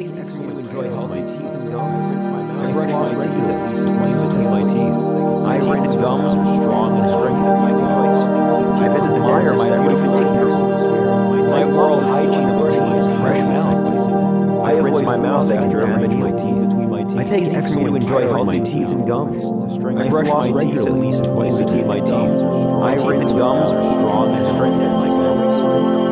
takes extra to enjoy all my teeth and gums. I brush my teeth at least twice between my teeth. I rinse gums are strong and strengthen my gums. I visit the mirror, my beautiful teeth. My oral hygiene of teeth is fresh mouth. I rinse my mouth after damage my teeth between my teeth. I take extra to enjoy all my teeth and gums. I brush my teeth at least twice between my teeth. I rinse gums are strong and strengthen my gums.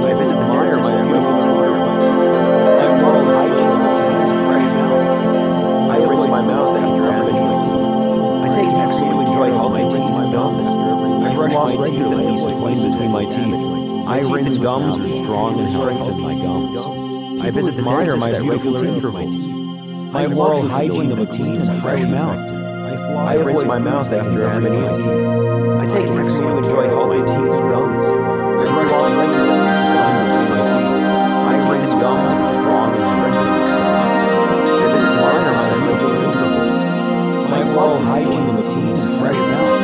I brush my teeth at least twice between my teeth. I rinse gums are strong and strengthen my gums. I visit the mirror, my beautiful teeth. My oral hygiene of a teeth is fresh mouth. I rinse my mouth after damage my teeth. I take extra to enjoy all my teeth and gums. I brush my teeth at least twice between my teeth. I rinse gums are strong and strengthen my gums. I visit the mirror, my beautiful teeth. My oral hygiene of a teeth is fresh mouth.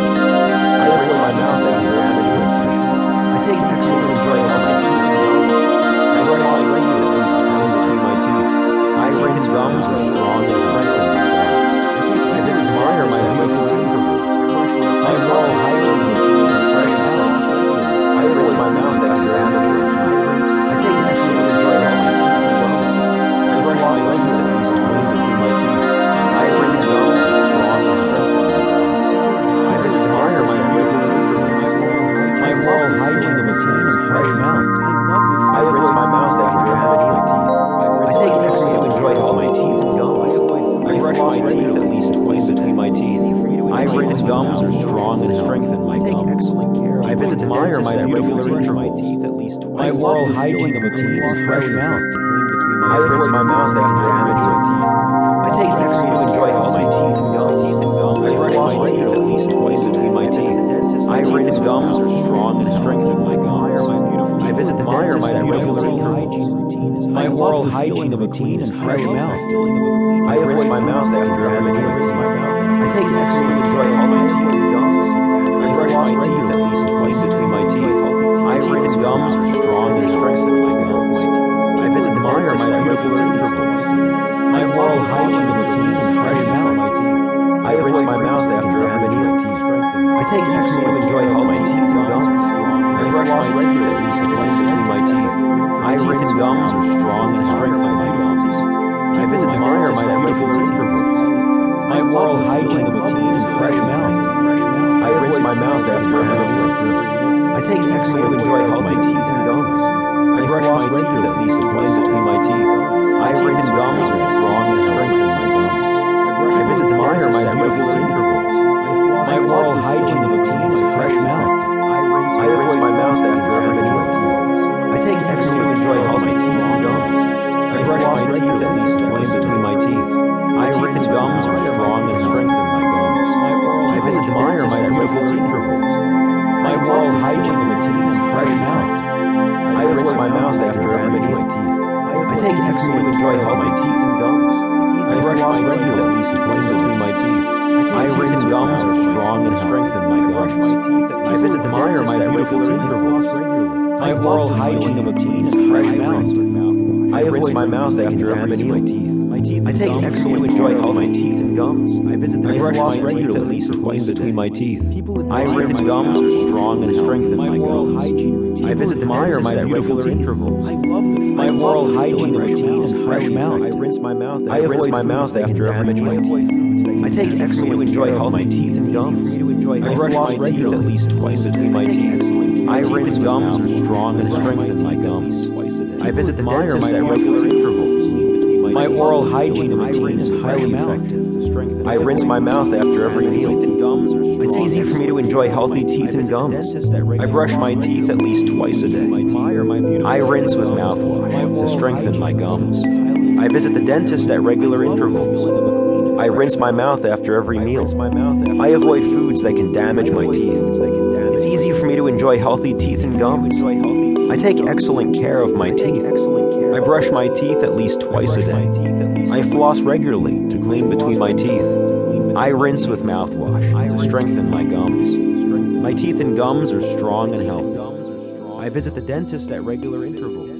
Gums are strong and strengthen my gums. I visit the mirror, my beautiful teeth. My oral hygiene of a teeth is fresh mouth. I rinse my mouth after damage my teeth. I take extra to enjoy all my teeth and gums. I brush my teeth at least twice between my teeth. I rinse gums are strong and strengthen my gums. I visit the mirror, my beautiful teeth. My oral hygiene of a teeth is fresh mouth. I rinse my mouth after damage my teeth. Gums are strong and strengthen my gums. I visit the mirror, my beautiful teeth. My oral hygiene of a teeth is fresh mouth. I rinse my mouth after damage my teeth. I take extra to enjoy all my teeth and gums. I brush my teeth at least twice between my teeth. I rinse gums are strong and strengthen my gums. I visit the mirror, my beautiful teeth. My oral hygiene Take extra to enjoy my teeth and gums. I take extra to enjoy all my teeth and gums. I brush my teeth at least twice between my teeth. I rinse gums are strong and strengthen my gums. I visit the mirror, my beautiful teeth. My oral hygiene of a teeth is fresh mouth. I rinse my mouth after having my teeth. I take to enjoy all my teeth and gums. I visit the I brush my teeth at least twice between my teeth. I rinse gums are strong and strengthen my gums. I visit the mirror, my beautiful intervals. My oral hygiene routine is fresh mouth. I rinse my mouth. I rinse my mouth after having my teeth. I take extra to enjoy all my teeth and gums. I brush my teeth at least twice between my teeth. I rinse gums are strong and strengthen my gums. I visit the dentist at regular intervals. My oral hygiene routine is highly effective. I rinse my mouth after every meal. It's easy for me to enjoy healthy teeth and gums. I brush my teeth at least twice a day. I rinse with mouthwash to strengthen my gums. I visit the dentist at regular intervals. I rinse my mouth after every meal. I avoid foods that can damage my teeth. Enjoy healthy teeth and gums. I take excellent care of my teeth. I brush my teeth at least twice a day. I floss regularly to clean between my teeth. I rinse with mouthwash to strengthen my gums. My teeth and gums are strong and healthy. I visit the dentist at regular intervals.